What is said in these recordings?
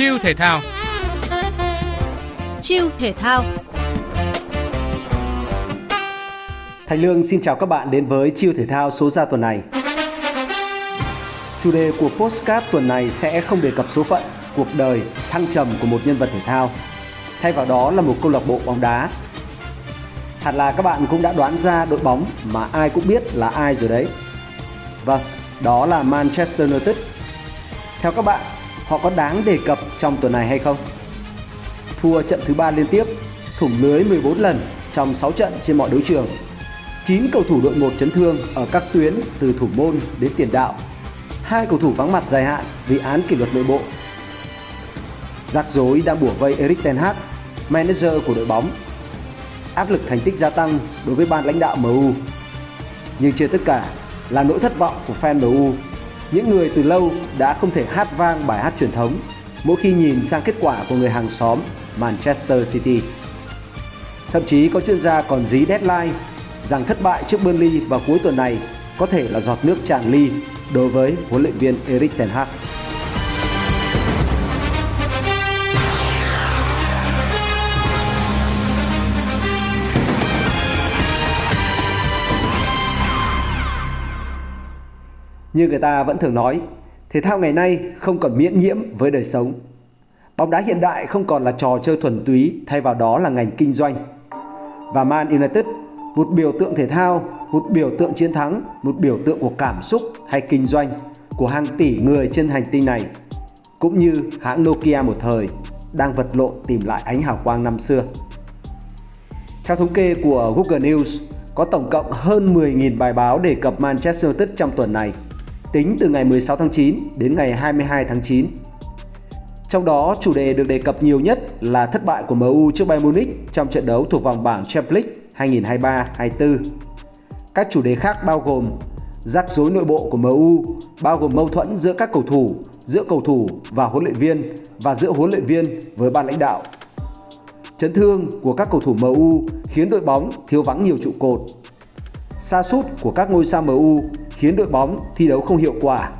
Chiêu thể thao Chiêu thể thao Thành Lương xin chào các bạn đến với Chiêu thể thao số ra tuần này. Chủ đề của postcard tuần này sẽ không đề cập số phận, cuộc đời, thăng trầm của một nhân vật thể thao. Thay vào đó là một câu lạc bộ bóng đá. Hẳn là các bạn cũng đã đoán ra đội bóng mà ai cũng biết là ai rồi đấy. Vâng, đó là Manchester United. Theo các bạn, họ có đáng đề cập trong tuần này hay không? Thua trận thứ ba liên tiếp, thủng lưới 14 lần trong 6 trận trên mọi đấu trường. 9 cầu thủ đội 1 chấn thương ở các tuyến từ thủ môn đến tiền đạo. Hai cầu thủ vắng mặt dài hạn vì án kỷ luật nội bộ. Rắc rối đang bủa vây Erik ten Hag, manager của đội bóng. Áp lực thành tích gia tăng đối với ban lãnh đạo MU. Nhưng trên tất cả là nỗi thất vọng của fan MU, những người từ lâu đã không thể hát vang bài hát truyền thống, mỗi khi nhìn sang kết quả của người hàng xóm Manchester City. Thậm chí có chuyên gia còn dí deadline rằng thất bại trước Burnley vào cuối tuần này có thể là giọt nước tràn ly đối với huấn luyện viên Erik ten Hag. Như người ta vẫn thường nói, thể thao ngày nay không còn miễn nhiễm với đời sống. Bóng đá hiện đại không còn là trò chơi thuần túy, thay vào đó là ngành kinh doanh. Và Man United, một biểu tượng thể thao, một biểu tượng chiến thắng, một biểu tượng của cảm xúc hay kinh doanh của hàng tỷ người trên hành tinh này, cũng như hãng Nokia một thời đang vật lộn tìm lại ánh hào quang năm xưa. Theo thống kê của Google News, có tổng cộng hơn 10.000 bài báo đề cập Manchester United trong tuần này – tính từ ngày 16 tháng 9 đến ngày 22 tháng 9. Trong đó, chủ đề được đề cập nhiều nhất là thất bại của MU trước Bayern Munich trong trận đấu thuộc vòng bảng Champions League 2023-24. Các chủ đề khác bao gồm rắc rối nội bộ của MU, bao gồm mâu thuẫn giữa các cầu thủ, giữa cầu thủ và huấn luyện viên và giữa huấn luyện viên với ban lãnh đạo. Chấn thương của các cầu thủ MU khiến đội bóng thiếu vắng nhiều trụ cột. Sa sút của các ngôi sao MU khiến đội bóng thi đấu không hiệu quả.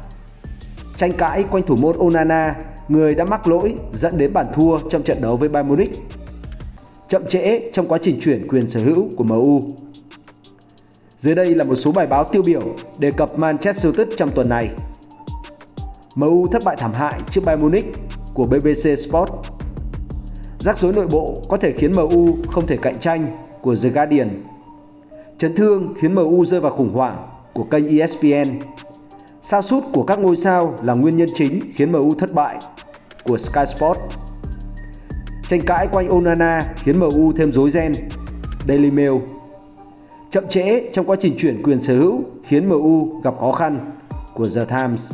Tranh cãi quanh thủ môn Onana, người đã mắc lỗi dẫn đến bàn thua trong trận đấu với Bayern Munich. Chậm trễ trong quá trình chuyển quyền sở hữu của MU. Dưới đây là một số bài báo tiêu biểu đề cập Manchester United trong tuần này. MU thất bại thảm hại trước Bayern Munich của BBC Sport. Rắc rối nội bộ có thể khiến MU không thể cạnh tranh của The Guardian. Chấn thương khiến MU rơi vào khủng hoảng của kênh ESPN. Sa sút của các ngôi sao là nguyên nhân chính khiến MU thất bại của Sky Sport. Tranh cãi quanh Onana khiến MU thêm rối ren. Daily Mail. Chậm trễ trong quá trình chuyển quyền sở hữu khiến MU gặp khó khăn của The Times.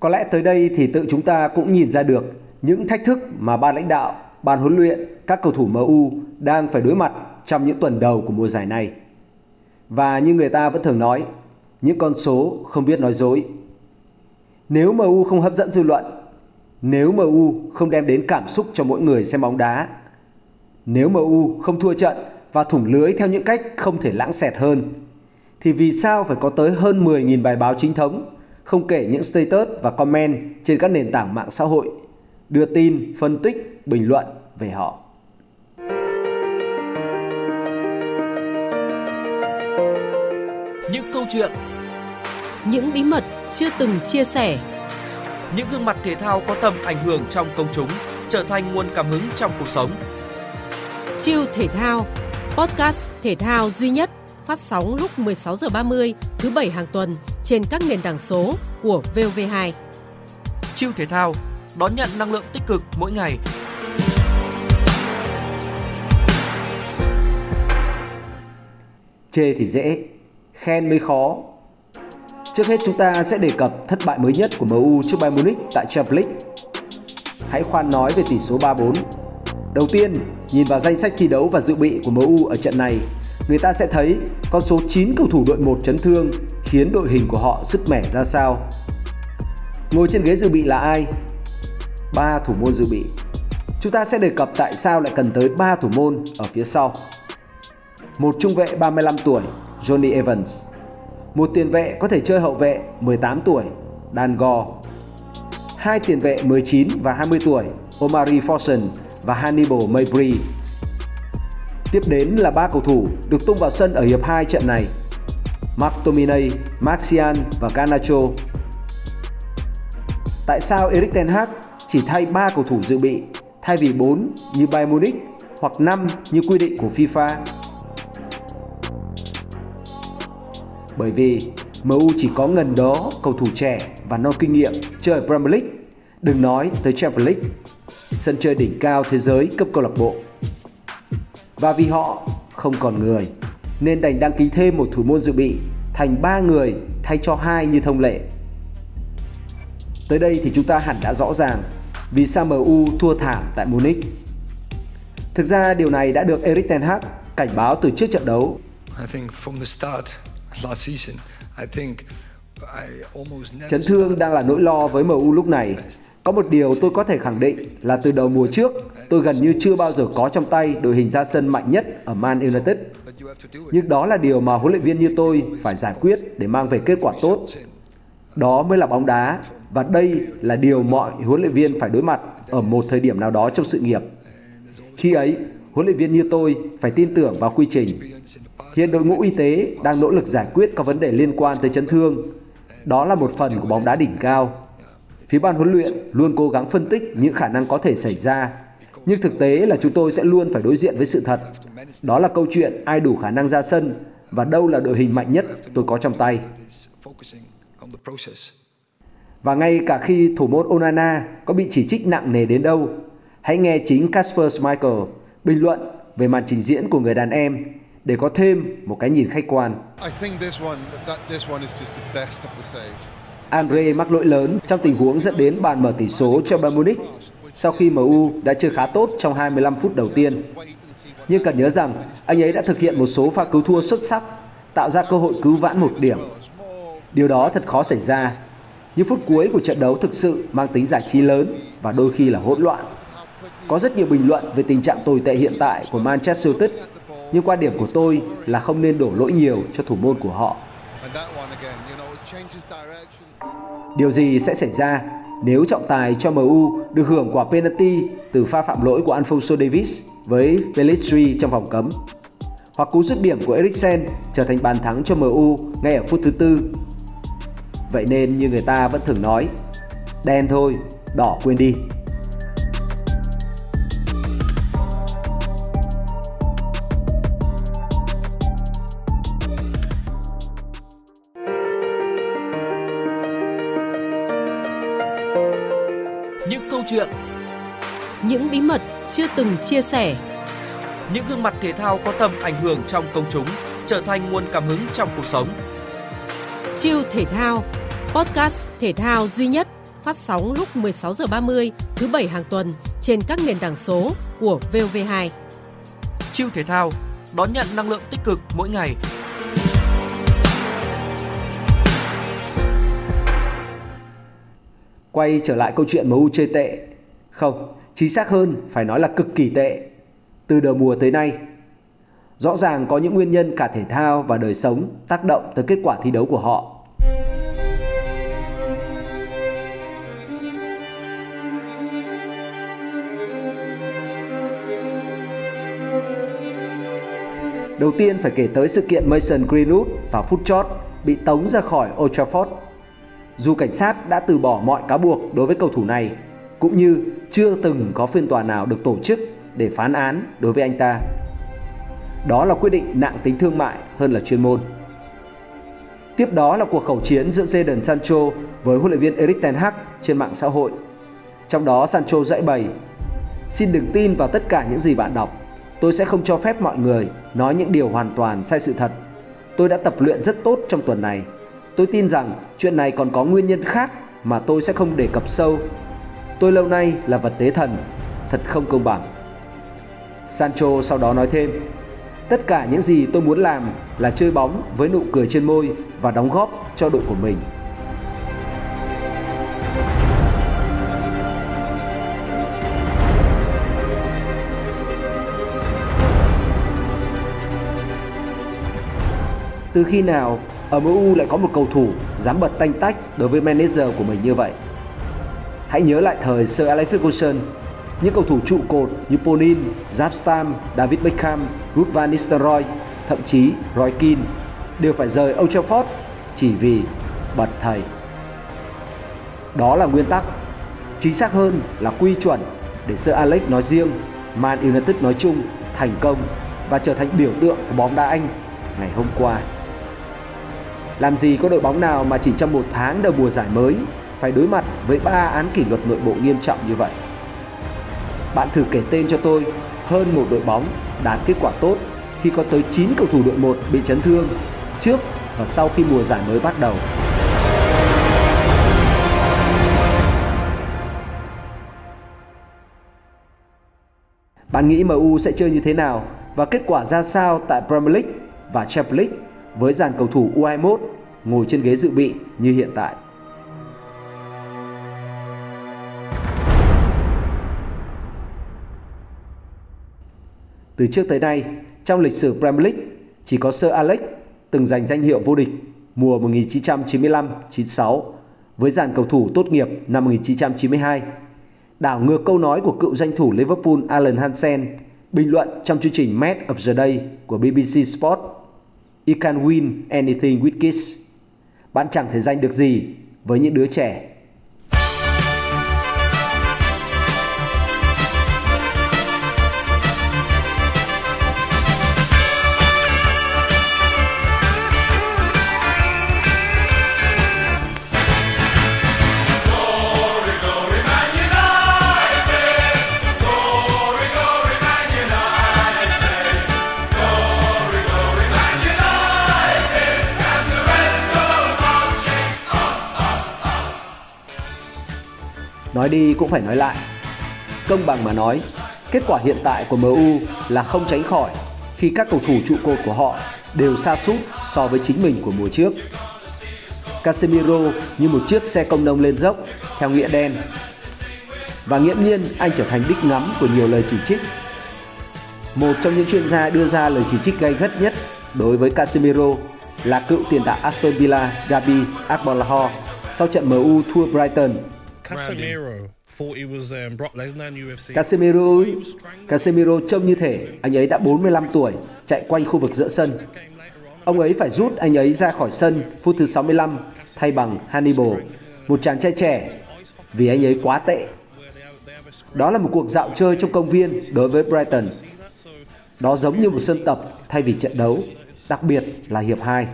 Có lẽ tới đây thì tự chúng ta cũng nhìn ra được những thách thức mà ban lãnh đạo ban huấn luyện, các cầu thủ MU đang phải đối mặt trong những tuần đầu của mùa giải này. Và như người ta vẫn thường nói, những con số không biết nói dối. Nếu MU không hấp dẫn dư luận, nếu MU không đem đến cảm xúc cho mỗi người xem bóng đá, nếu MU không thua trận và thủng lưới theo những cách không thể lãng xẹt hơn, thì vì sao phải có tới hơn 10.000 bài báo chính thống, không kể những status và comment trên các nền tảng mạng xã hội đưa tin, phân tích, bình luận về họ. Những câu chuyện, những bí mật chưa từng chia sẻ, những gương mặt thể thao có tầm ảnh hưởng trong công chúng trở thành nguồn cảm hứng trong cuộc sống. Chiêu thể thao, podcast thể thao duy nhất phát sóng lúc 16 giờ 30 thứ bảy hàng tuần trên các nền tảng số của VOV2. Chiêu thể thao đón nhận năng lượng tích cực mỗi ngày. Chê thì dễ, khen mới khó. Trước hết chúng ta sẽ đề cập thất bại mới nhất của MU trước Bayern Munich tại Champions League. Hãy khoan nói về tỷ số 3-4. Đầu tiên, nhìn vào danh sách thi đấu và dự bị của MU ở trận này, người ta sẽ thấy con số 9 cầu thủ đội 1 chấn thương khiến đội hình của họ sức mẻ ra sao. Ngồi trên ghế dự bị là ai? 3 thủ môn dự bị. Chúng ta sẽ đề cập tại sao lại cần tới 3 thủ môn ở phía sau. Một trung vệ 35 tuổi, Johnny Evans. Một tiền vệ có thể chơi hậu vệ 18 tuổi, Dan Gore. Hai tiền vệ 19 và 20 tuổi, Omari Forson và Hannibal Mabry. Tiếp đến là ba cầu thủ được tung vào sân ở hiệp 2 trận này. McTominay, Martial và Garnacho. Tại sao Erik ten Hag chỉ thay 3 cầu thủ dự bị thay vì 4 như Bayern Munich hoặc 5 như quy định của FIFA? Bởi vì MU chỉ có ngần đó cầu thủ trẻ và non kinh nghiệm chơi Premier League, đừng nói tới Champions League, sân chơi đỉnh cao thế giới cấp câu lạc bộ. Và vì họ không còn người nên đành đăng ký thêm một thủ môn dự bị thành 3 người thay cho hai như thông lệ. Tới đây thì chúng ta hẳn đã rõ ràng vì sao MU thua thảm tại Munich. Thực ra điều này đã được Erik ten Hag cảnh báo từ trước trận đấu. Chấn thương đang là nỗi lo với MU lúc này. Có một điều tôi có thể khẳng định là từ đầu mùa trước, tôi gần như chưa bao giờ có trong tay đội hình ra sân mạnh nhất ở Man United. Nhưng đó là điều mà huấn luyện viên như tôi phải giải quyết để mang về kết quả tốt. Đó mới là bóng đá và đây là điều mọi huấn luyện viên phải đối mặt ở một thời điểm nào đó trong sự nghiệp. Khi ấy, huấn luyện viên như tôi phải tin tưởng vào quy trình. Hiện đội ngũ y tế đang nỗ lực giải quyết các vấn đề liên quan tới chấn thương. Đó là một phần của bóng đá đỉnh cao. Phía ban huấn luyện luôn cố gắng phân tích những khả năng có thể xảy ra. Nhưng thực tế là chúng tôi sẽ luôn phải đối diện với sự thật. Đó là câu chuyện ai đủ khả năng ra sân và đâu là đội hình mạnh nhất tôi có trong tay. Và ngay cả khi thủ môn Onana có bị chỉ trích nặng nề đến đâu, hãy nghe chính Casper Schmeichel bình luận về màn trình diễn của người đàn em để có thêm một cái nhìn khách quan. Andre mắc lỗi lớn trong tình huống dẫn đến bàn mở tỷ số cho Bayern Munich sau khi MU đã chơi khá tốt trong 25 phút đầu tiên. Nhưng cần nhớ rằng anh ấy đã thực hiện một số pha cứu thua xuất sắc, tạo ra cơ hội cứu vãn một điểm. Điều đó thật khó xảy ra những phút cuối của trận đấu thực sự mang tính giải trí lớn và đôi khi là hỗn loạn. Có rất nhiều bình luận về tình trạng tồi tệ hiện tại của Manchester United, nhưng quan điểm của tôi là không nên đổ lỗi nhiều cho thủ môn của họ. Điều gì sẽ xảy ra nếu trọng tài cho MU được hưởng quả penalty từ pha phạm lỗi của Alfonso Davis với Pelistri trong vòng cấm? Hoặc cú dứt điểm của Eriksen trở thành bàn thắng cho MU ngay ở phút thứ tư Vậy nên như người ta vẫn thường nói Đen thôi, đỏ quên đi. Những câu chuyện Những bí mật chưa từng chia sẻ. Những gương mặt thể thao có tầm ảnh hưởng trong công chúng Trở thành nguồn cảm hứng trong cuộc sống. Chiêu thể thao podcast thể thao duy nhất phát sóng lúc 16 giờ 30 thứ bảy hàng tuần trên các nền tảng số của VOV2. Chiêu thể thao đón nhận năng lượng tích cực mỗi ngày. Quay trở lại câu chuyện MU chơi tệ. Không, chính xác hơn phải nói là cực kỳ tệ. Từ đầu mùa tới nay, rõ ràng có những nguyên nhân cả thể thao và đời sống tác động tới kết quả thi đấu của họ Đầu tiên phải kể tới sự kiện Mason Greenwood vào phút chót bị tống ra khỏi Old Trafford. Dù cảnh sát đã từ bỏ mọi cáo buộc đối với cầu thủ này, cũng như chưa từng có phiên tòa nào được tổ chức để phán án đối với anh ta. Đó là quyết định nặng tính thương mại hơn là chuyên môn. Tiếp đó là cuộc khẩu chiến giữa Jadon Sancho với huấn luyện viên Erik ten Hag trên mạng xã hội. Trong đó Sancho dạy bày Xin đừng tin vào tất cả những gì bạn đọc Tôi sẽ không cho phép mọi người nói những điều hoàn toàn sai sự thật. Tôi đã tập luyện rất tốt trong tuần này. Tôi tin rằng chuyện này còn có nguyên nhân khác mà tôi sẽ không đề cập sâu. Tôi lâu nay là vật tế thần, thật không công bằng. Sancho sau đó nói thêm, tất cả những gì tôi muốn làm là chơi bóng với nụ cười trên môi và đóng góp cho đội của mình. Từ khi nào ở MU lại có một cầu thủ dám bật tanh tách đối với manager của mình như vậy. Hãy nhớ lại thời Sir Alex Ferguson, những cầu thủ trụ cột như Polin, Jaap Stam, David Beckham, Ruud Van Nistelrooy, thậm chí Roy Keane đều phải rời Old Trafford chỉ vì bật thầy. Đó là nguyên tắc, chính xác hơn là quy chuẩn để Sir Alex nói riêng, Man United nói chung thành công và trở thành biểu tượng của bóng đá Anh ngày hôm qua. Làm gì có đội bóng nào mà chỉ trong một tháng đầu mùa giải mới phải đối mặt với ba án kỷ luật nội bộ nghiêm trọng như vậy. Bạn thử kể tên cho tôi, hơn một đội bóng đạt kết quả tốt khi có tới 9 cầu thủ đội 1 bị chấn thương trước và sau khi mùa giải mới bắt đầu. Bạn nghĩ MU sẽ chơi như thế nào và kết quả ra sao tại Premier League và Champions League với dàn cầu thủ U21 ngồi trên ghế dự bị như hiện tại? Từ trước tới nay, trong lịch sử Premier League, chỉ có Sir Alex từng giành danh hiệu vô địch mùa 1995-96 với dàn cầu thủ tốt nghiệp năm 1992. Đảo ngược câu nói của cựu danh thủ Liverpool Alan Hansen bình luận trong chương trình Match of the Day của BBC Sport. You can win anything with kids. Bạn chẳng thể giành được gì với những đứa trẻ Nói đi cũng phải nói lại. Công bằng mà nói, kết quả hiện tại của MU là không tránh khỏi khi các cầu thủ trụ cột của họ đều xa sút so với chính mình của mùa trước. Casemiro như một chiếc xe công nông lên dốc theo nghĩa đen. Và nghiễm nhiên anh trở thành đích ngắm của nhiều lời chỉ trích. Một trong những chuyên gia đưa ra lời chỉ trích gay gắt nhất đối với Casemiro là cựu tiền đạo Aston Villa Gabi Agbolahor sau trận MU thua Brighton Casemiro thought he was um. Casemiro Casemiro trông như thể anh ấy đã 45 tuổi chạy quanh khu vực giữa sân. Ông ấy phải rút anh ấy ra khỏi sân phút thứ 65 thay bằng Hannibal, một chàng trai trẻ vì anh ấy quá tệ. Đó là một cuộc dạo chơi trong công viên đối với Brighton. Đó giống như một sân tập thay vì trận đấu, đặc biệt là hiệp 2.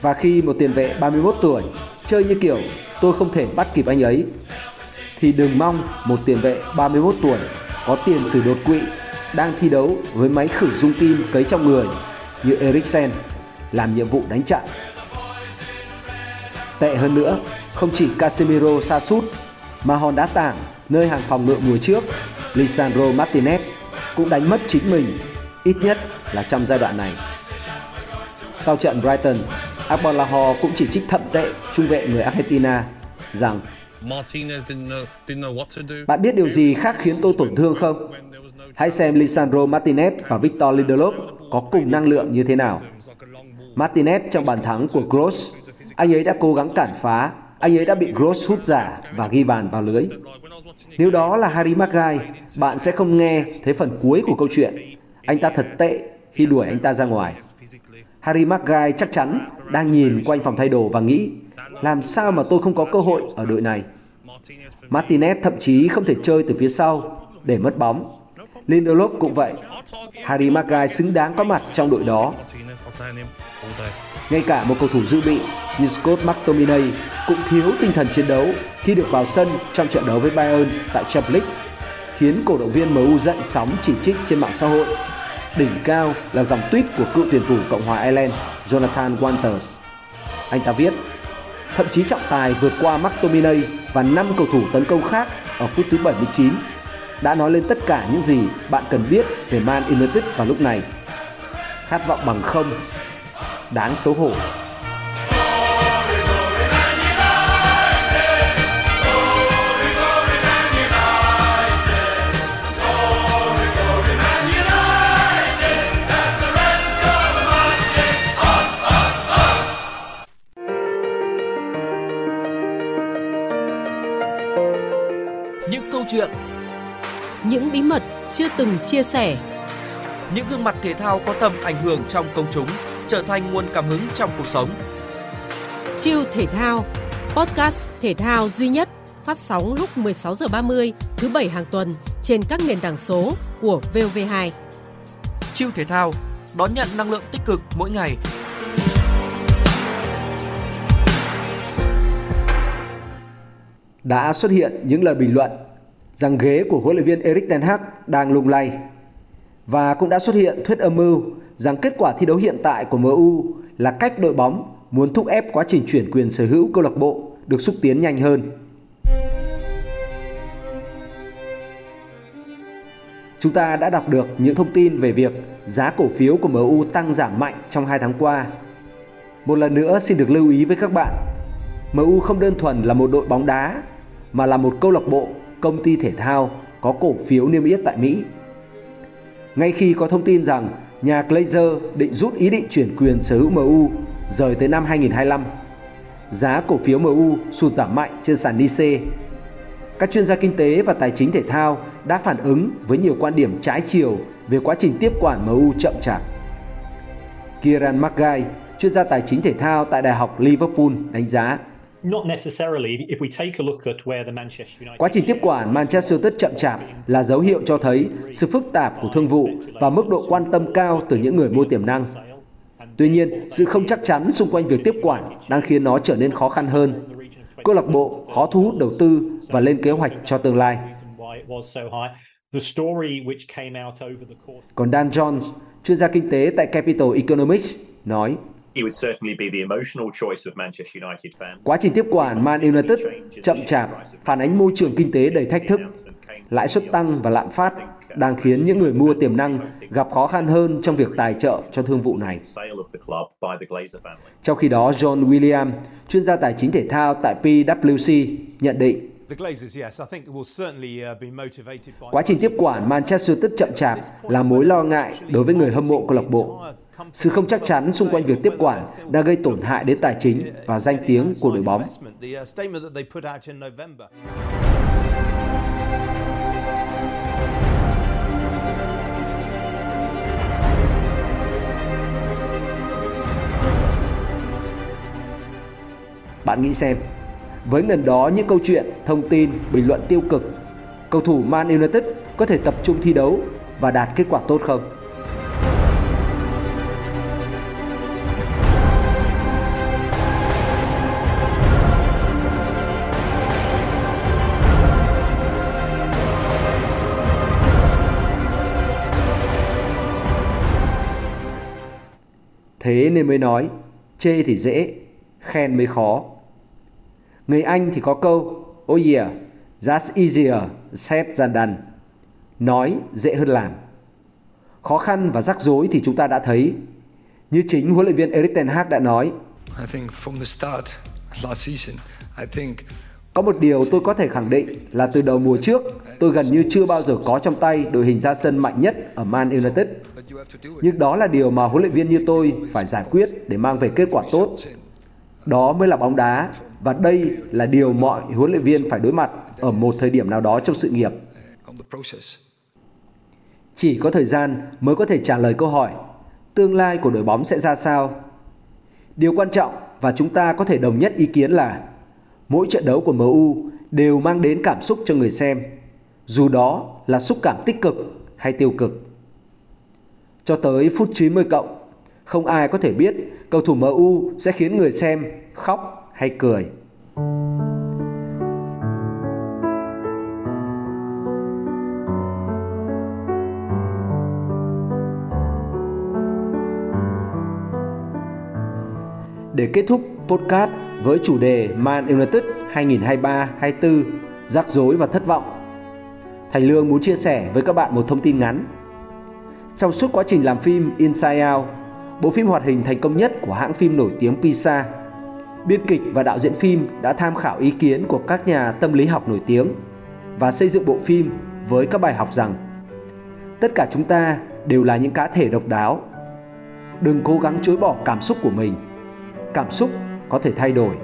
Và khi một tiền vệ 31 tuổi chơi như kiểu tôi không thể bắt kịp anh ấy thì đừng mong một tiền vệ 31 tuổi có tiền sử đột quỵ đang thi đấu với máy khử dung tim cấy trong người như Eriksen làm nhiệm vụ đánh chặn. Tệ hơn nữa, không chỉ Casemiro sa sút mà hòn đá tảng nơi hàng phòng ngự mùa trước, Lisandro Martinez cũng đánh mất chính mình, ít nhất là trong giai đoạn này. Sau trận Brighton, Agbalaho cũng chỉ trích thậm tệ trung vệ người Argentina rằng Bạn biết điều gì khác khiến tôi tổn thương không? Hãy xem Lisandro Martinez và Victor Lindelof có cùng năng lượng như thế nào. Martinez trong bàn thắng của Gross, anh ấy đã cố gắng cản phá, anh ấy đã bị Gross hút giả và ghi bàn vào lưới. Nếu đó là Harry Maguire, bạn sẽ không nghe thấy phần cuối của câu chuyện. Anh ta thật tệ khi đuổi anh ta ra ngoài. Harry Maguire chắc chắn đang nhìn quanh phòng thay đồ và nghĩ làm sao mà tôi không có cơ hội ở đội này. Martinez thậm chí không thể chơi từ phía sau để mất bóng. Lindelof cũng vậy. Harry Maguire xứng đáng có mặt trong đội đó. Ngay cả một cầu thủ dự bị như Scott McTominay cũng thiếu tinh thần chiến đấu khi được vào sân trong trận đấu với Bayern tại Champions League, khiến cổ động viên MU dậy sóng chỉ trích trên mạng xã hội Đỉnh cao là dòng tweet của cựu tuyển thủ Cộng hòa Ireland Jonathan Walters. Anh ta viết, thậm chí trọng tài vượt qua McTominay và 5 cầu thủ tấn công khác ở phút thứ 79 đã nói lên tất cả những gì bạn cần biết về Man United vào lúc này. Khát vọng bằng không, đáng xấu hổ. Chưa từng chia sẻ. Những gương mặt thể thao có tầm ảnh hưởng trong công chúng trở thành nguồn cảm hứng trong cuộc sống. Chiêu thể thao, podcast thể thao duy nhất phát sóng lúc 16 giờ 30 thứ bảy hàng tuần trên các nền tảng số của VOV2. Chiêu thể thao đón nhận năng lượng tích cực mỗi ngày. Đã xuất hiện những lời bình luận rằng ghế của huấn luyện viên Erik ten Hag đang lung lay và cũng đã xuất hiện thuyết âm mưu rằng kết quả thi đấu hiện tại của MU là cách đội bóng muốn thúc ép quá trình chuyển quyền sở hữu câu lạc bộ được xúc tiến nhanh hơn. Chúng ta đã đọc được những thông tin về việc giá cổ phiếu của MU tăng giảm mạnh trong 2 tháng qua. Một lần nữa xin được lưu ý với các bạn, MU không đơn thuần là một đội bóng đá mà là một câu lạc bộ, công ty thể thao có cổ phiếu niêm yết tại Mỹ. Ngay khi có thông tin rằng nhà Glazer định rút ý định chuyển quyền sở hữu MU rời tới năm 2025, giá cổ phiếu MU sụt giảm mạnh trên sàn NYSE. Các chuyên gia kinh tế và tài chính thể thao đã phản ứng với nhiều quan điểm trái chiều về quá trình tiếp quản MU chậm chạp. Kieran McGuy, chuyên gia tài chính thể thao tại Đại học Liverpool đánh giá Quá trình tiếp quản Manchester United chậm chạp là dấu hiệu cho thấy sự phức tạp của thương vụ và mức độ quan tâm cao từ những người mua tiềm năng. Tuy nhiên, sự không chắc chắn xung quanh việc tiếp quản đang khiến nó trở nên khó khăn hơn. Câu lạc bộ khó thu hút đầu tư và lên kế hoạch cho tương lai. Còn Dan Jones, chuyên gia kinh tế tại Capital Economics, nói Quá trình tiếp quản Man United chậm chạp phản ánh môi trường kinh tế đầy thách thức, lãi suất tăng và lạm phát đang khiến những người mua tiềm năng gặp khó khăn hơn trong việc tài trợ cho thương vụ này. Trong khi đó, John William, chuyên gia tài chính thể thao tại PwC, nhận định Quá trình tiếp quản Manchester United chậm chạp là mối lo ngại đối với người hâm mộ câu lạc bộ. Sự không chắc chắn xung quanh việc tiếp quản đã gây tổn hại đến tài chính và danh tiếng của đội bóng. Bạn nghĩ xem, với ngần đó những câu chuyện, thông tin, bình luận tiêu cực, cầu thủ Man United có thể tập trung thi đấu và đạt kết quả tốt không? Thế nên mới nói, chê thì dễ, khen mới khó. Người Anh thì có câu Oh yeah, that's easier said than done. Nói dễ hơn làm. Khó khăn và rắc rối thì chúng ta đã thấy. Như chính huấn luyện viên Erik ten Hag đã nói. I think from the start last season, I think có một điều tôi có thể khẳng định là từ đầu mùa trước, tôi gần như chưa bao giờ có trong tay đội hình ra sân mạnh nhất ở Man United. Nhưng đó là điều mà huấn luyện viên như tôi phải giải quyết để mang về kết quả tốt. Đó mới là bóng đá và đây là điều mọi huấn luyện viên phải đối mặt ở một thời điểm nào đó trong sự nghiệp. Chỉ có thời gian mới có thể trả lời câu hỏi tương lai của đội bóng sẽ ra sao. Điều quan trọng và chúng ta có thể đồng nhất ý kiến là mỗi trận đấu của MU đều mang đến cảm xúc cho người xem, dù đó là xúc cảm tích cực hay tiêu cực. Cho tới phút 90 cộng, không ai có thể biết cầu thủ MU sẽ khiến người xem khóc hay cười. Để kết thúc podcast với chủ đề Man United 2023-24 rắc rối và thất vọng. Thành Lương muốn chia sẻ với các bạn một thông tin ngắn. Trong suốt quá trình làm phim Inside Out, bộ phim hoạt hình thành công nhất của hãng phim nổi tiếng Pixar, biên kịch và đạo diễn phim đã tham khảo ý kiến của các nhà tâm lý học nổi tiếng và xây dựng bộ phim với các bài học rằng tất cả chúng ta đều là những cá thể độc đáo. Đừng cố gắng chối bỏ cảm xúc của mình. Cảm xúc có thể thay đổi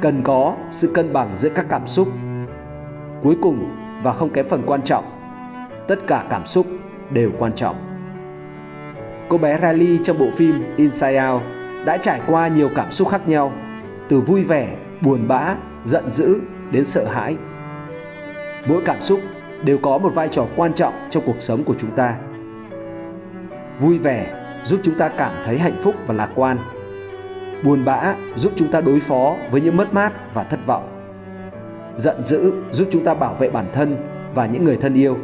cần có sự cân bằng giữa các cảm xúc cuối cùng và không kém phần quan trọng tất cả cảm xúc đều quan trọng. Cô bé Riley trong bộ phim Inside Out đã trải qua nhiều cảm xúc khác nhau, từ vui vẻ, buồn bã, giận dữ đến sợ hãi. Mỗi cảm xúc đều có một vai trò quan trọng trong cuộc sống của chúng ta. Vui vẻ giúp chúng ta cảm thấy hạnh phúc và lạc quan. Buồn bã giúp chúng ta đối phó với những mất mát và thất vọng. Giận dữ giúp chúng ta bảo vệ bản thân và những người thân yêu.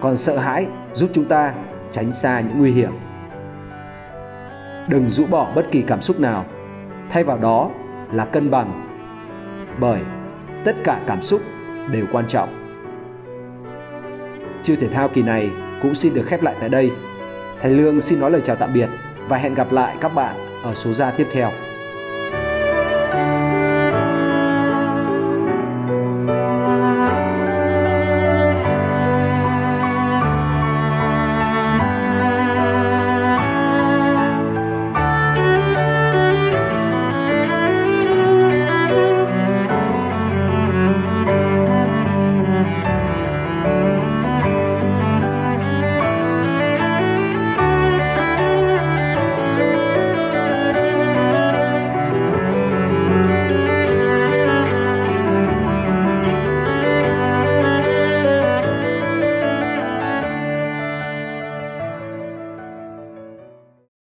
Còn sợ hãi giúp chúng ta tránh xa những nguy hiểm. Đừng rũ bỏ bất kỳ cảm xúc nào, thay vào đó là cân bằng. Bởi tất cả cảm xúc đều quan trọng. Chiêu thể thao kỳ này cũng xin được khép lại tại đây. Thầy Lương xin nói lời chào tạm biệt và hẹn gặp lại các bạn ở số ra tiếp theo.